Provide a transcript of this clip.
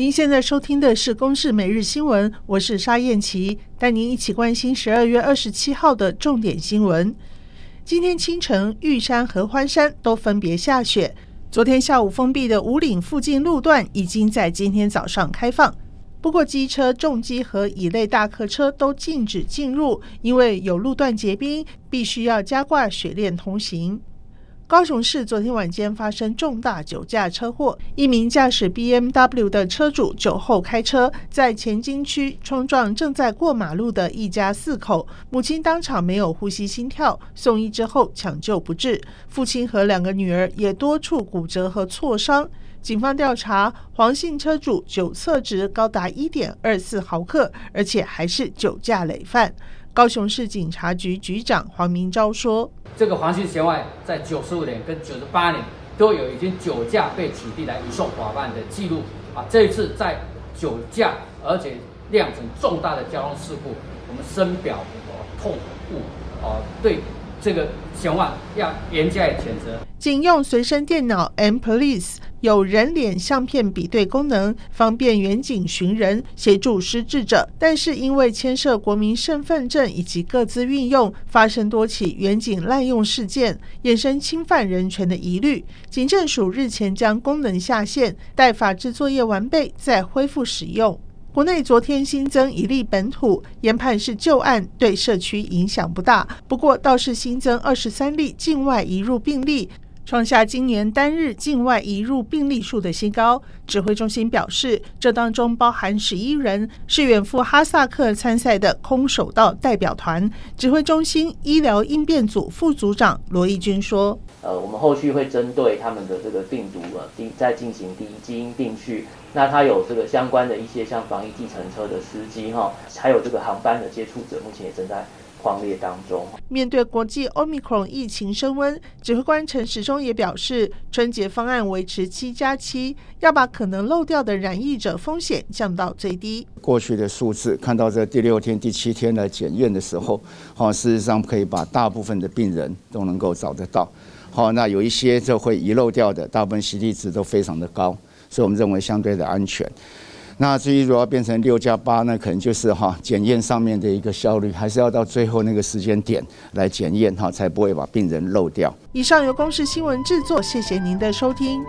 您现在收听的是《公视每日新闻》，我是沙燕琪，带您一起关心十二月二十七号的重点新闻。今天清晨，玉山和欢山都分别下雪。昨天下午封闭的五岭附近路段已经在今天早上开放，不过机车、重机和乙类大客车都禁止进入，因为有路段结冰，必须要加挂雪链通行。高雄市昨天晚间发生重大酒驾车祸，一名驾驶 BMW 的车主酒后开车，在前金区冲撞正在过马路的一家四口，母亲当场没有呼吸心跳，送医之后抢救不治，父亲和两个女儿也多处骨折和挫伤。警方调查，黄姓车主酒测值高达一点二四毫克，而且还是酒驾累犯。高雄市警察局局长黄明昭说。这个黄姓嫌犯在九十五年跟九十八年都有已经酒驾被取缔来移送法办的记录啊，这一次在酒驾而且酿成重大的交通事故，我们深表痛恶啊，对。这个嫌犯要严加谴责。警用随身电脑 mPolice 有人脸相片比对功能，方便远警寻人，协助失智者。但是因为牵涉国民身份证以及各自运用，发生多起远警滥用事件，衍生侵犯人权的疑虑。警政署日前将功能下线，待法制作业完备再恢复使用。国内昨天新增一例本土，研判是旧案，对社区影响不大。不过倒是新增二十三例境外移入病例。创下今年单日境外移入病例数的新高。指挥中心表示，这当中包含十一人是远赴哈萨克参赛的空手道代表团。指挥中心医疗应变组副组长罗义军说：“呃，我们后续会针对他们的这个病毒啊，再进行第一基因定序。那他有这个相关的一些像防疫计程车的司机哈，还有这个航班的接触者，目前也正在。”匡列当中，面对国际 Omicron 疫情升温，指挥官陈时中也表示，春节方案维持七加七，要把可能漏掉的染疫者风险降到最低。过去的数字看到这第六天、第七天来检验的时候，好，事实上可以把大部分的病人都能够找得到。好，那有一些就会遗漏掉的，大部分 CT 值都非常的高，所以我们认为相对的安全。那至于如果要变成六加八那，可能就是哈检验上面的一个效率，还是要到最后那个时间点来检验哈，才不会把病人漏掉。以上由公视新闻制作，谢谢您的收听。